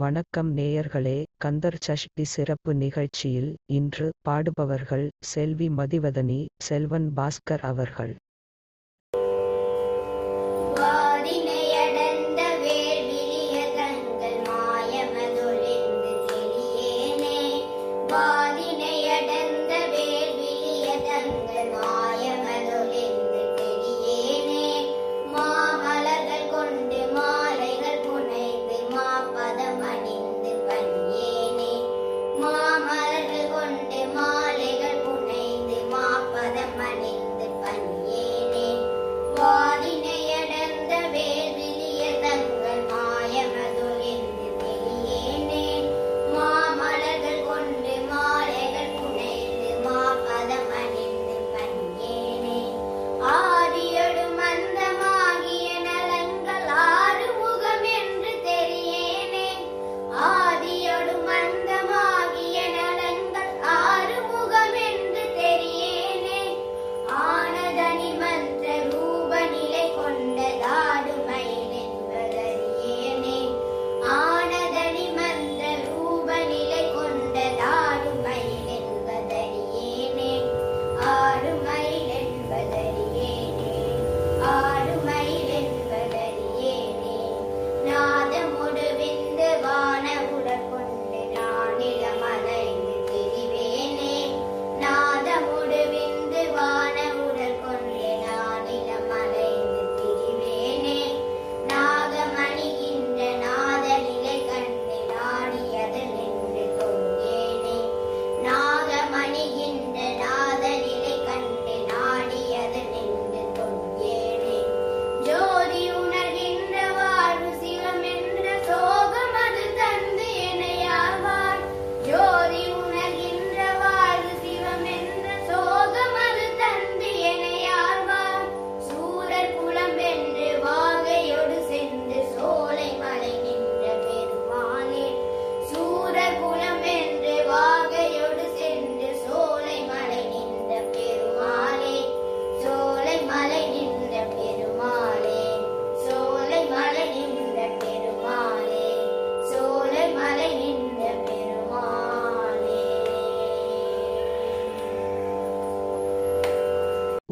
வணக்கம் நேயர்களே கந்தர் சஷ்டி சிறப்பு நிகழ்ச்சியில் இன்று பாடுபவர்கள் செல்வி மதிவதனி செல்வன் பாஸ்கர் அவர்கள். மாயமதொழிந்து